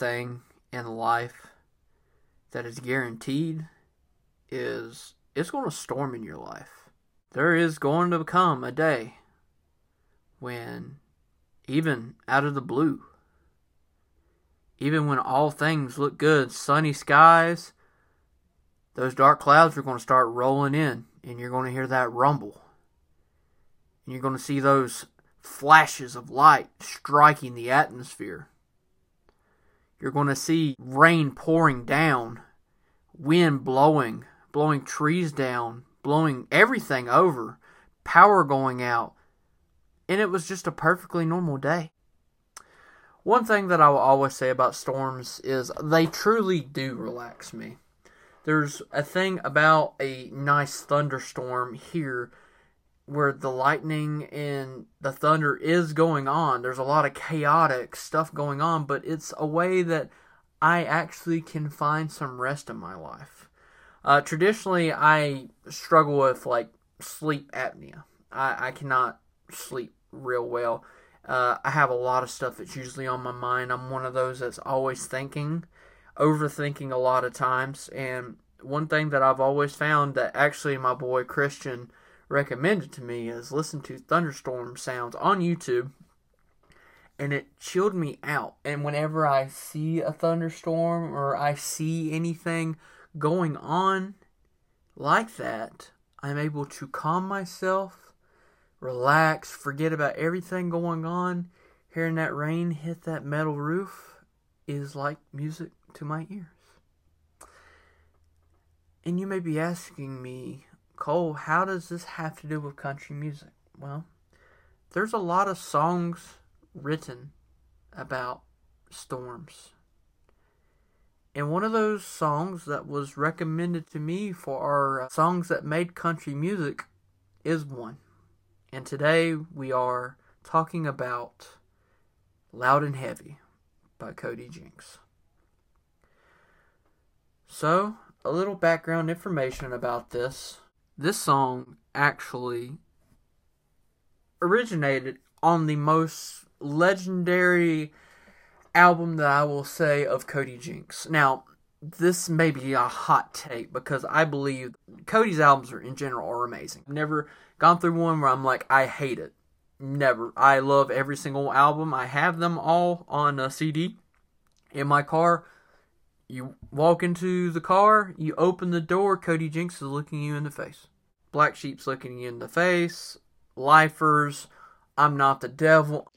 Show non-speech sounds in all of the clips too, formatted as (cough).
thing in life that is guaranteed is it's going to storm in your life. There is going to come a day when even out of the blue even when all things look good, sunny skies, those dark clouds are going to start rolling in and you're going to hear that rumble. And you're going to see those flashes of light striking the atmosphere. You're going to see rain pouring down, wind blowing, blowing trees down, blowing everything over, power going out. And it was just a perfectly normal day. One thing that I will always say about storms is they truly do relax me. There's a thing about a nice thunderstorm here where the lightning and the thunder is going on. There's a lot of chaotic stuff going on, but it's a way that I actually can find some rest in my life. Uh, traditionally, I struggle with like sleep apnea. I, I cannot sleep real well. Uh, I have a lot of stuff that's usually on my mind. I'm one of those that's always thinking, overthinking a lot of times. And one thing that I've always found that actually my boy Christian recommended to me is listen to thunderstorm sounds on YouTube. And it chilled me out. And whenever I see a thunderstorm or I see anything going on like that, I'm able to calm myself, relax, forget about everything going on. Hearing that rain hit that metal roof is like music to my ears. And you may be asking me, Cole, how does this have to do with country music? Well, there's a lot of songs written about storms. And one of those songs that was recommended to me for our uh, songs that made country music is one. And today we are talking about Loud and Heavy by Cody Jinks. So, a little background information about this. This song actually originated on the most legendary album that I will say of Cody Jinks. Now, this may be a hot take because I believe Cody's albums are in general are amazing. I've never gone through one where I'm like, I hate it. Never. I love every single album. I have them all on a CD in my car. You walk into the car, you open the door, Cody Jinks is looking you in the face. Black Sheep's looking you in the face. Lifers, I'm not the devil.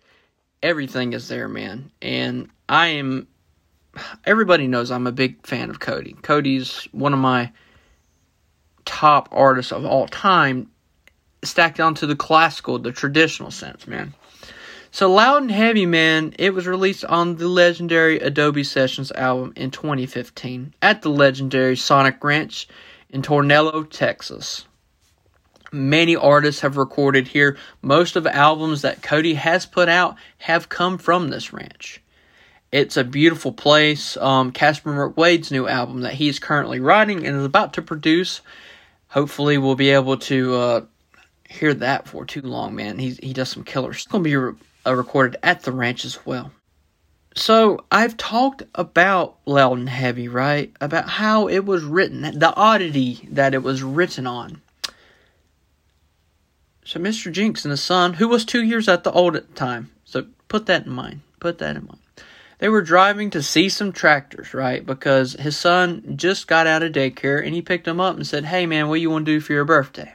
Everything is there, man. And I am everybody knows I'm a big fan of Cody. Cody's one of my top artists of all time, stacked onto the classical, the traditional sense, man. So Loud and Heavy Man, it was released on the legendary Adobe Sessions album in 2015 at the legendary Sonic Ranch in Tornillo, Texas. Many artists have recorded here. Most of the albums that Cody has put out have come from this ranch. It's a beautiful place. Um, Casper McWade's new album that he's currently writing and is about to produce. Hopefully, we'll be able to uh, hear that for too long, man. He's, he does some killers. It's going to be uh, recorded at the ranch as well. So, I've talked about Loud and Heavy, right? About how it was written, the oddity that it was written on. So, Mr. Jinks and his son, who was two years at the old at the time, so put that in mind. Put that in mind. They were driving to see some tractors, right? Because his son just got out of daycare and he picked him up and said, Hey, man, what do you want to do for your birthday?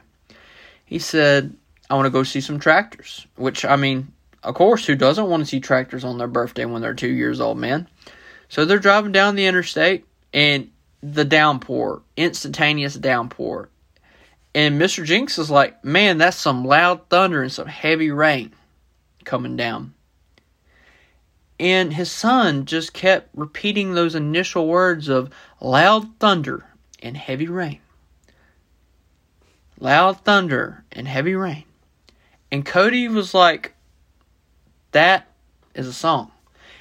He said, I want to go see some tractors. Which, I mean, of course, who doesn't want to see tractors on their birthday when they're two years old, man? So they're driving down the interstate and the downpour, instantaneous downpour. And Mr. Jinks is like, man, that's some loud thunder and some heavy rain coming down. And his son just kept repeating those initial words of loud thunder and heavy rain. Loud thunder and heavy rain. And Cody was like, that is a song.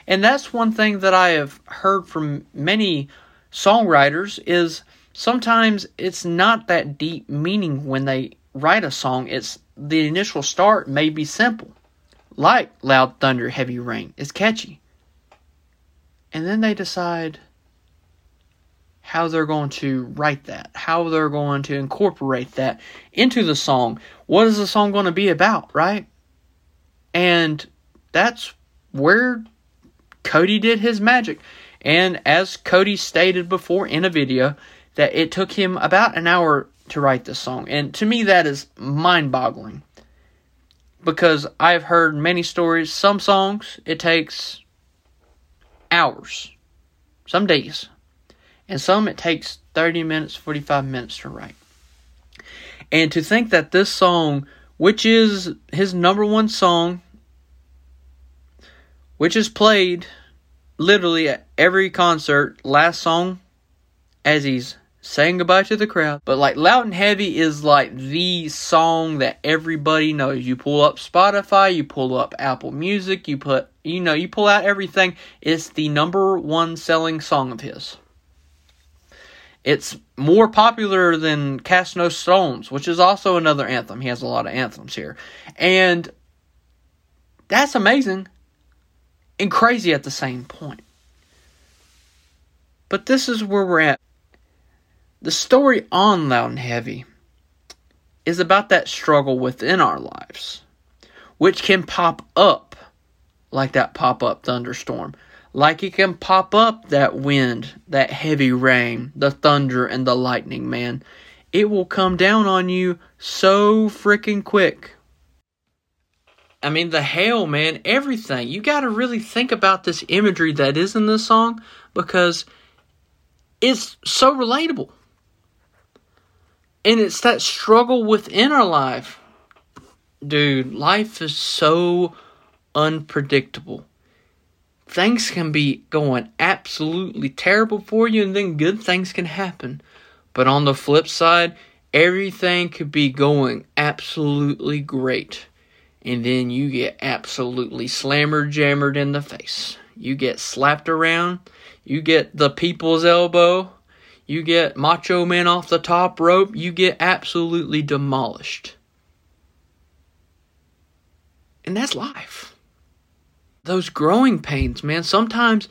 And that's one thing that I have heard from many songwriters is sometimes it's not that deep meaning when they write a song. It's the initial start may be simple, like loud thunder, heavy rain. It's catchy. And then they decide how they're going to write that, how they're going to incorporate that into the song. What is the song going to be about, right? And that's where Cody did his magic. And as Cody stated before in a video, that it took him about an hour to write this song. And to me, that is mind boggling. Because I've heard many stories, some songs, it takes hours, some days, and some it takes 30 minutes, 45 minutes to write. And to think that this song, which is his number one song, which is played literally at every concert, last song, as he's saying goodbye to the crowd. But like Loud and Heavy is like the song that everybody knows. You pull up Spotify, you pull up Apple Music, you put you know, you pull out everything. It's the number one selling song of his. It's more popular than Cast No Stones, which is also another anthem. He has a lot of anthems here. And that's amazing and crazy at the same point. But this is where we're at. The story on Loud and Heavy is about that struggle within our lives, which can pop up like that pop up thunderstorm. Like it can pop up that wind, that heavy rain, the thunder, and the lightning, man. It will come down on you so freaking quick. I mean, the hail, man, everything. You got to really think about this imagery that is in this song because it's so relatable. And it's that struggle within our life. Dude, life is so unpredictable. Things can be going absolutely terrible for you, and then good things can happen. But on the flip side, everything could be going absolutely great and then you get absolutely slammer jammered in the face. You get slapped around, you get the people's elbow, you get Macho Man off the top rope, you get absolutely demolished. And that's life. Those growing pains, man, sometimes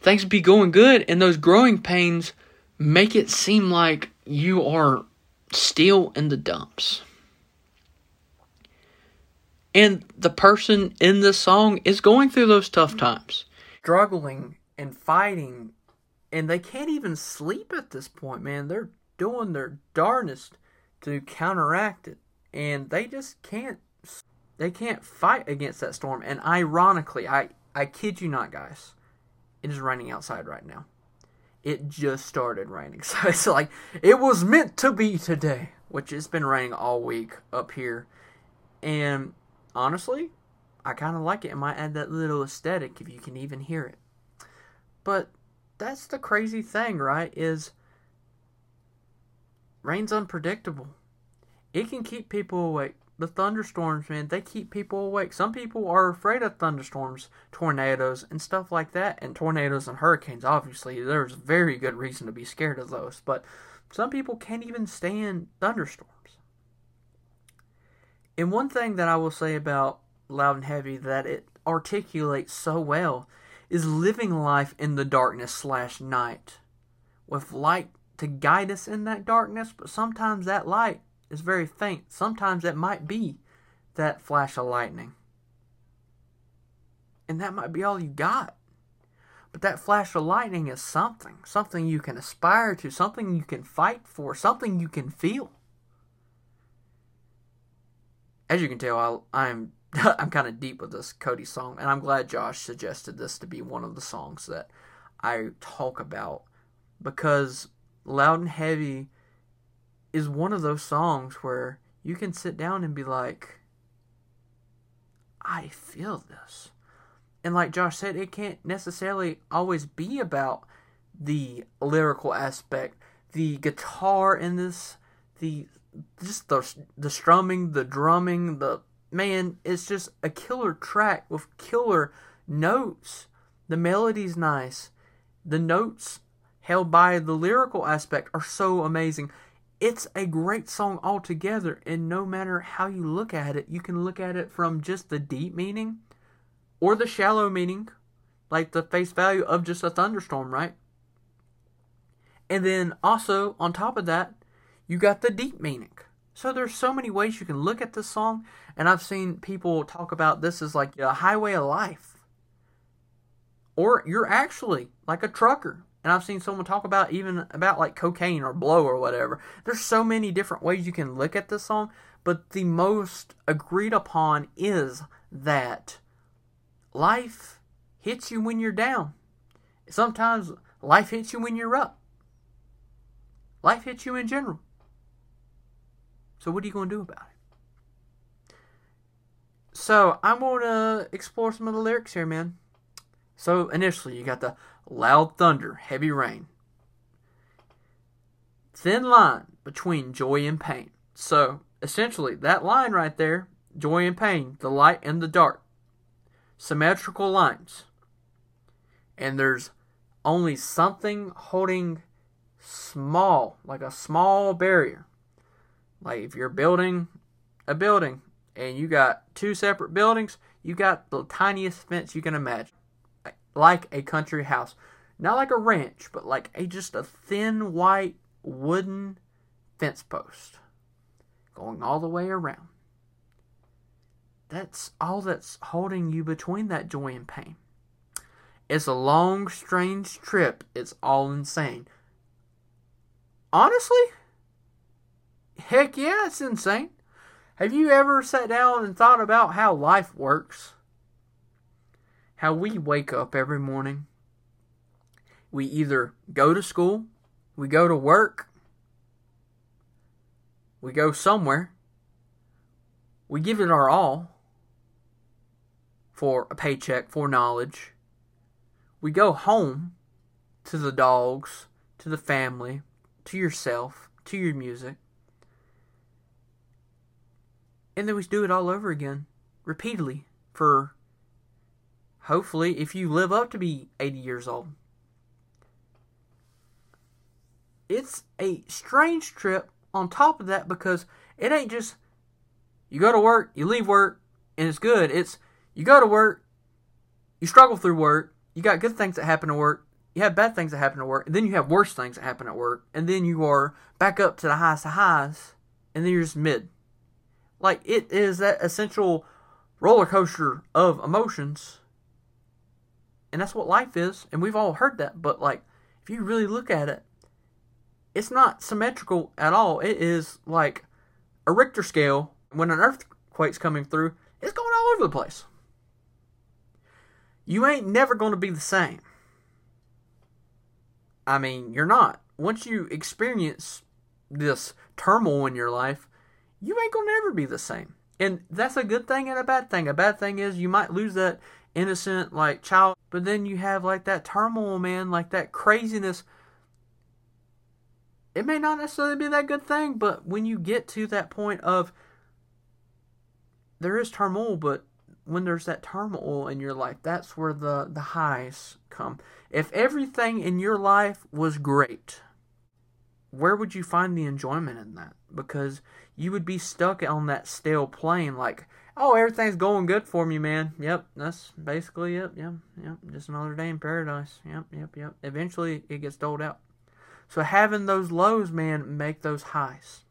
things be going good, and those growing pains make it seem like you are still in the dumps. And the person in the song is going through those tough times, struggling and fighting, and they can't even sleep at this point, man. They're doing their darnest to counteract it, and they just can't. They can't fight against that storm. And ironically, I I kid you not, guys, it is raining outside right now. It just started raining, (laughs) so it's like it was meant to be today, which it's been raining all week up here, and honestly, I kind of like it. It might add that little aesthetic if you can even hear it. But that's the crazy thing, right? Is rain's unpredictable. It can keep people awake. The thunderstorms, man, they keep people awake. Some people are afraid of thunderstorms, tornadoes, and stuff like that. And tornadoes and hurricanes, obviously, there's very good reason to be scared of those. But some people can't even stand thunderstorms. And one thing that I will say about Loud and Heavy that it articulates so well is living life in the darkness slash night with light to guide us in that darkness, but sometimes that light is very faint. Sometimes it might be that flash of lightning. And that might be all you got. But that flash of lightning is something, something you can aspire to, something you can fight for, something you can feel as you can tell, I, I'm (laughs) I'm kind of deep with this Cody song, and I'm glad Josh suggested this to be one of the songs that I talk about because Loud and Heavy is one of those songs where you can sit down and be like, I feel this. And like Josh said, it can't necessarily always be about the lyrical aspect. The guitar in this, the just the the strumming, the drumming, the man, it's just a killer track with killer notes. The melody's nice. The notes held by the lyrical aspect are so amazing. It's a great song altogether, and no matter how you look at it, you can look at it from just the deep meaning or the shallow meaning, like the face value of just a thunderstorm, right? And then also on top of that, you got the deep meaning. So there's so many ways you can look at this song, and I've seen people talk about this as like a highway of life. Or you're actually like a trucker. And I've seen someone talk about even about like cocaine or blow or whatever. There's so many different ways you can look at this song, but the most agreed upon is that life hits you when you're down. Sometimes life hits you when you're up. Life hits you in general. So what are you going to do about it? So I'm going to explore some of the lyrics here, man. So initially, you got the loud thunder, heavy rain. Thin line between joy and pain. So essentially, that line right there, joy and pain, the light and the dark, symmetrical lines. And there's only something holding small, like a small barrier like if you're building a building and you got two separate buildings, you got the tiniest fence you can imagine. Like a country house. Not like a ranch, but like a just a thin white wooden fence post going all the way around. That's all that's holding you between that joy and pain. It's a long, strange trip. It's all insane. Honestly, Heck yeah, it's insane. Have you ever sat down and thought about how life works? How we wake up every morning. We either go to school, we go to work, we go somewhere, we give it our all for a paycheck, for knowledge. We go home to the dogs, to the family, to yourself, to your music and then we do it all over again, repeatedly, for hopefully, if you live up to be 80 years old. It's a strange trip on top of that because it ain't just you go to work, you leave work, and it's good. It's you go to work, you struggle through work, you got good things that happen at work, you have bad things that happen at work, and then you have worse things that happen at work, and then you are back up to the highest of highs, and then you're just mid. Like it is that essential roller coaster of emotions. And that's what life is, and we've all heard that, but like if you really look at it, it's not symmetrical at all. It is like a Richter scale when an earthquake's coming through, it's going all over the place. You ain't never going to be the same. I mean, you're not. Once you experience this turmoil in your life, you ain't gonna never be the same. And that's a good thing and a bad thing. A bad thing is you might lose that innocent like child, but then you have like that turmoil, man, like that craziness. It may not necessarily be that good thing, but when you get to that point of there is turmoil, but when there's that turmoil in your life, that's where the, the highs come. If everything in your life was great, where would you find the enjoyment in that? Because you would be stuck on that stale plane, like, oh, everything's going good for me, man. Yep, that's basically it. Yep, yep, just another day in paradise. Yep, yep, yep. Eventually, it gets doled out. So having those lows, man, make those highs.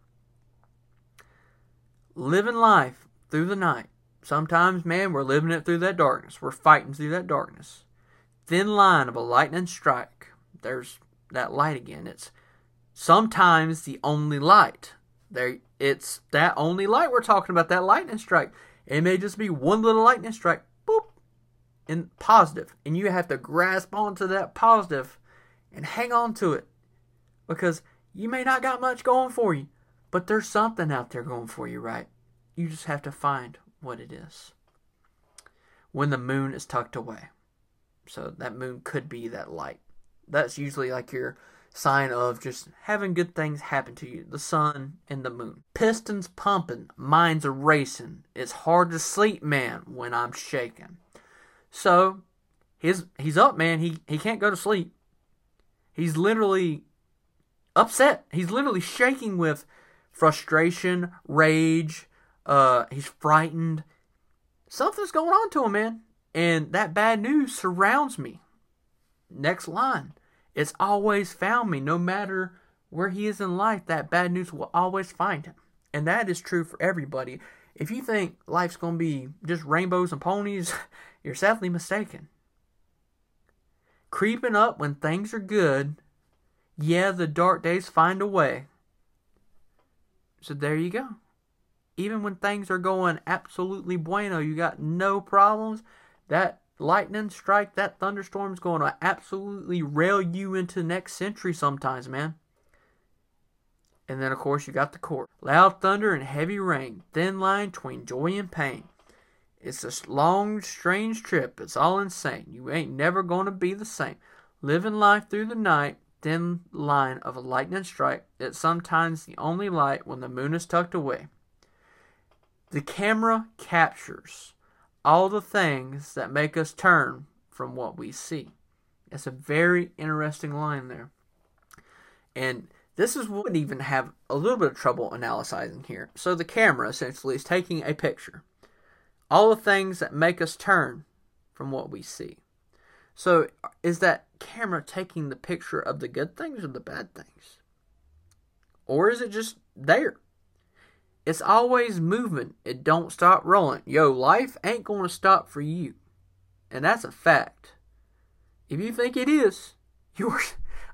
Living life through the night. Sometimes, man, we're living it through that darkness. We're fighting through that darkness. Thin line of a lightning strike. There's that light again. It's sometimes the only light. There, it's that only light we're talking about. That lightning strike. It may just be one little lightning strike, boop, and positive, and you have to grasp onto that positive and hang on to it because you may not got much going for you, but there's something out there going for you, right? You just have to find what it is. When the moon is tucked away. So that moon could be that light. That's usually like your sign of just having good things happen to you. The sun and the moon. Pistons pumping, minds are racing. It's hard to sleep, man, when I'm shaking. So he's he's up, man. He he can't go to sleep. He's literally upset. He's literally shaking with frustration, rage. Uh, he's frightened. Something's going on to him, man. And that bad news surrounds me. Next line. It's always found me. No matter where he is in life, that bad news will always find him. And that is true for everybody. If you think life's going to be just rainbows and ponies, (laughs) you're sadly mistaken. Creeping up when things are good, yeah, the dark days find a way. So there you go. Even when things are going absolutely bueno, you got no problems, that lightning strike, that thunderstorm's going to absolutely rail you into next century sometimes, man. And then, of course, you got the court. Loud thunder and heavy rain, thin line between joy and pain. It's a long, strange trip. It's all insane. You ain't never going to be the same. Living life through the night, thin line of a lightning strike. It's sometimes the only light when the moon is tucked away. The camera captures all the things that make us turn from what we see. It's a very interesting line there. And this is what even have a little bit of trouble analyzing here. So the camera essentially is taking a picture. All the things that make us turn from what we see. So is that camera taking the picture of the good things or the bad things? Or is it just there? It's always moving. It don't stop rolling. Yo, life ain't going to stop for you. And that's a fact. If you think it is, (laughs) you're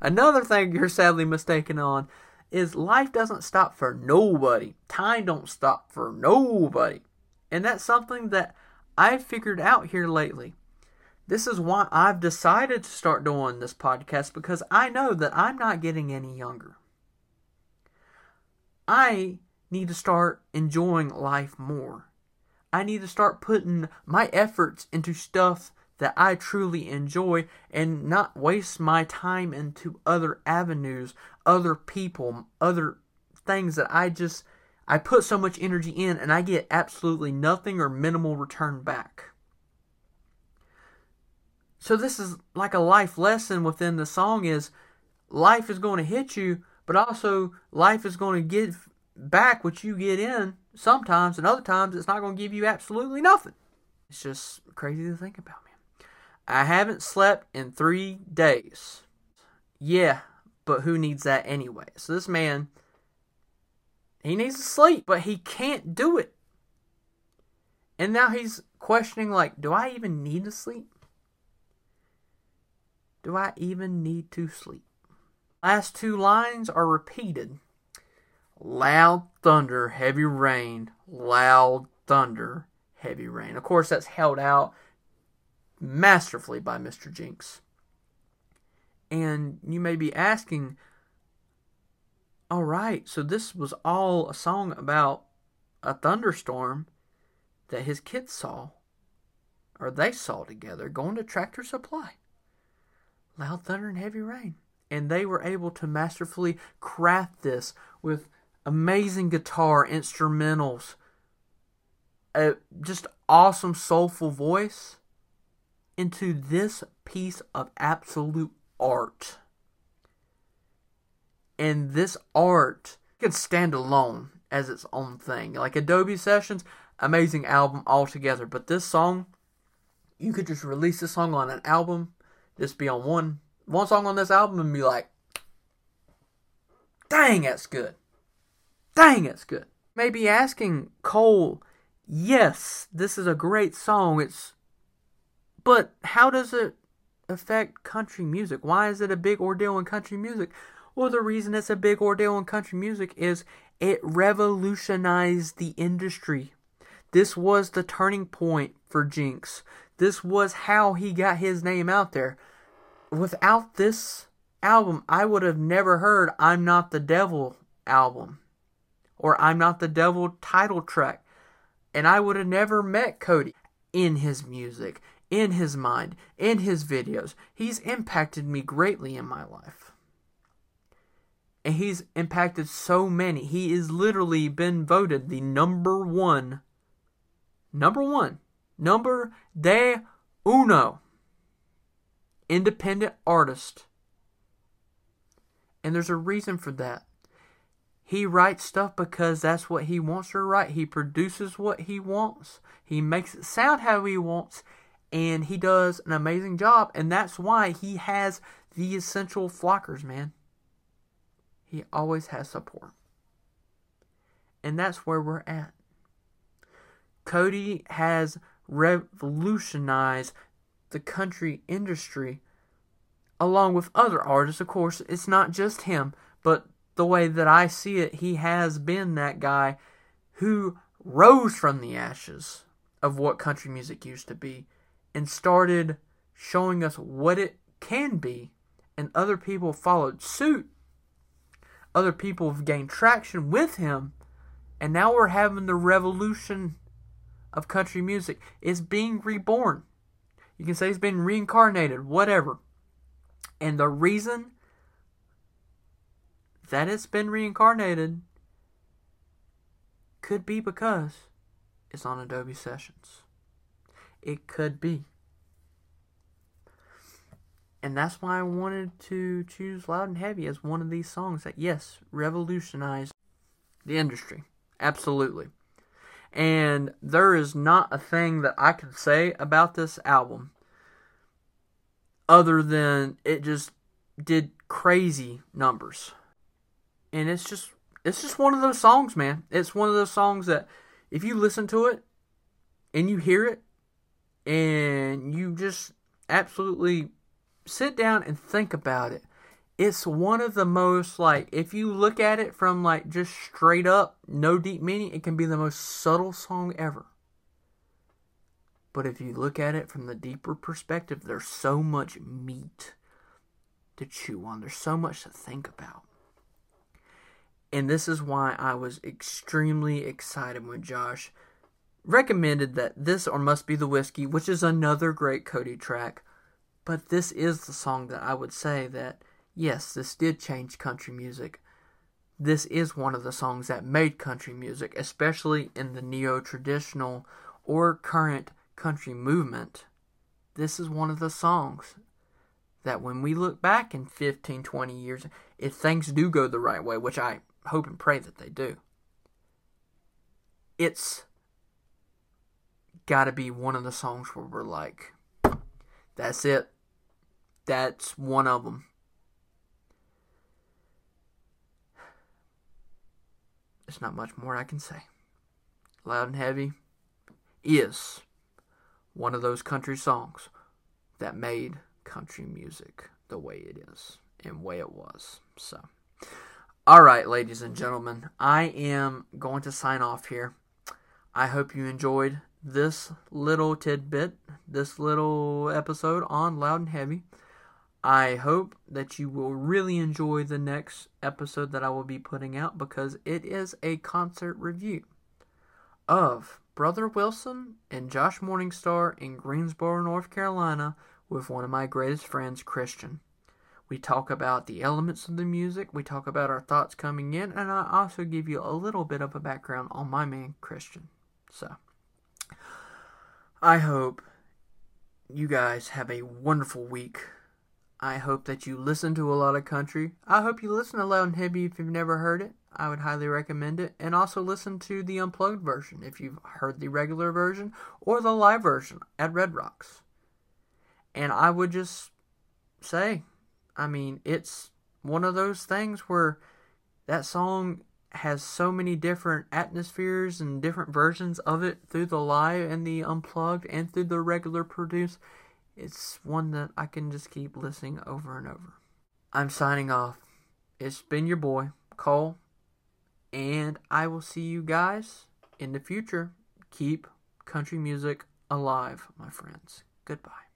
another thing you're sadly mistaken on is life doesn't stop for nobody. Time don't stop for nobody. And that's something that I've figured out here lately. This is why I've decided to start doing this podcast because I know that I'm not getting any younger. I need to start enjoying life more. I need to start putting my efforts into stuff that I truly enjoy and not waste my time into other avenues, other people, other things that I just I put so much energy in and I get absolutely nothing or minimal return back. So this is like a life lesson within the song is life is going to hit you, but also life is going to give back what you get in sometimes, and other times it's not going to give you absolutely nothing. It's just crazy to think about, man. I haven't slept in three days. Yeah, but who needs that anyway? So this man, he needs to sleep, but he can't do it. And now he's questioning, like, do I even need to sleep? Do I even need to sleep? Last two lines are repeated loud thunder, heavy rain, loud thunder, heavy rain. Of course, that's held out masterfully by Mr. Jinks. And you may be asking, all right, so this was all a song about a thunderstorm that his kids saw, or they saw together, going to Tractor Supply. Loud thunder and heavy rain. And they were able to masterfully craft this with amazing guitar instrumentals, a just awesome soulful voice into this piece of absolute art. And this art can stand alone as its own thing. Like Adobe Sessions, amazing album altogether. But this song, you could just release this song on an album, just be on one one song on this album and be like, dang, that's good. Dang, it's good. Maybe asking Cole, yes, this is a great song. It's, but how does it affect country music? Why is it a big ordeal in country music? Well, the reason it's a big ordeal in country music is it revolutionized the industry. This was the turning point for Jinks. This was how he got his name out there. Without this album, I would have never heard I'm Not the Devil album or I'm Not the Devil title track. And I would have never met Cody in his music, in his mind, in his videos. He's impacted me greatly in my life. And he's impacted so many. He has literally been voted the number one, number one, number de uno independent artist. And there's a reason for that. He writes stuff because that's what he wants to write. He produces what he wants. He makes it sound how he wants. and he does an amazing job, and that's why he has the essential flockers, man. He always has support. And that's where we're at. Cody has revolutionized the country industry along with other artists. Of course, it's not just him, but the way that I see it, he has been that guy who rose from the ashes of what country music used to be and started showing us what it can be, and other people followed suit. Other people have gained traction with him, and now we're having the revolution of country music. It's being reborn. You can say it's been reincarnated, whatever. And the reason that it's been reincarnated could be because it's on Adobe Sessions. It could be. And that's why I wanted to choose Loud and Heavy as one of these songs that, yes, revolutionized the industry. Absolutely. And there is not a thing that I can say about this album other than it just did crazy numbers. And it's just it's just one of those songs, man. It's one of those songs that if you listen to it and you hear it and you just absolutely sit down and think about it, it's one of the most like if you look at it from like just straight up no deep meaning, it can be the most subtle song ever. But if you look at it from the deeper perspective, there's so much meat to chew on. There's so much to think about. And this is why I was extremely excited when Josh recommended that this or Must Be the Whiskey, which is another great Cody track, but this is the song that I would say that, yes, this did change country music. This is one of the songs that made country music, especially in the neo traditional or current country movement. This is one of the songs that when we look back in 15, 20 years, if things do go the right way, which I hope and pray that they do. It's got to be one of the songs where we're like, that's it. That's one of them. There's not much more I can say. Loud and Heavy is one of those country songs that made country music the way it is and way it was. So. All right, ladies and gentlemen, I am going to sign off here. I hope you enjoyed this little tidbit, this little episode on Loud and Heavy. I hope that you will really enjoy the next episode that I will be putting out because it is a concert review of Brother Wilson and Josh Morningstar in Greensboro, North Carolina, with one of my greatest friends, Christian. We talk about the elements of the music, we talk about our thoughts coming in, and I also give you a little bit of a background on my man Christian. So, I hope you guys have a wonderful week. I hope that you listen to a lot of country. I hope you listen to Loud and Heavy if you've never heard it. I would highly recommend it. And also listen to the unplugged version if you've heard the regular version or the live version at Red Rocks. And I would just say I mean, it's one of those things where that song has so many different atmospheres and different versions of it through the live and the unplugged and through the regular produce. It's one that I can just keep listening over and over. I'm signing off. It's been your boy, Cole, and I will see you guys in the future. Keep country music alive, my friends. Goodbye.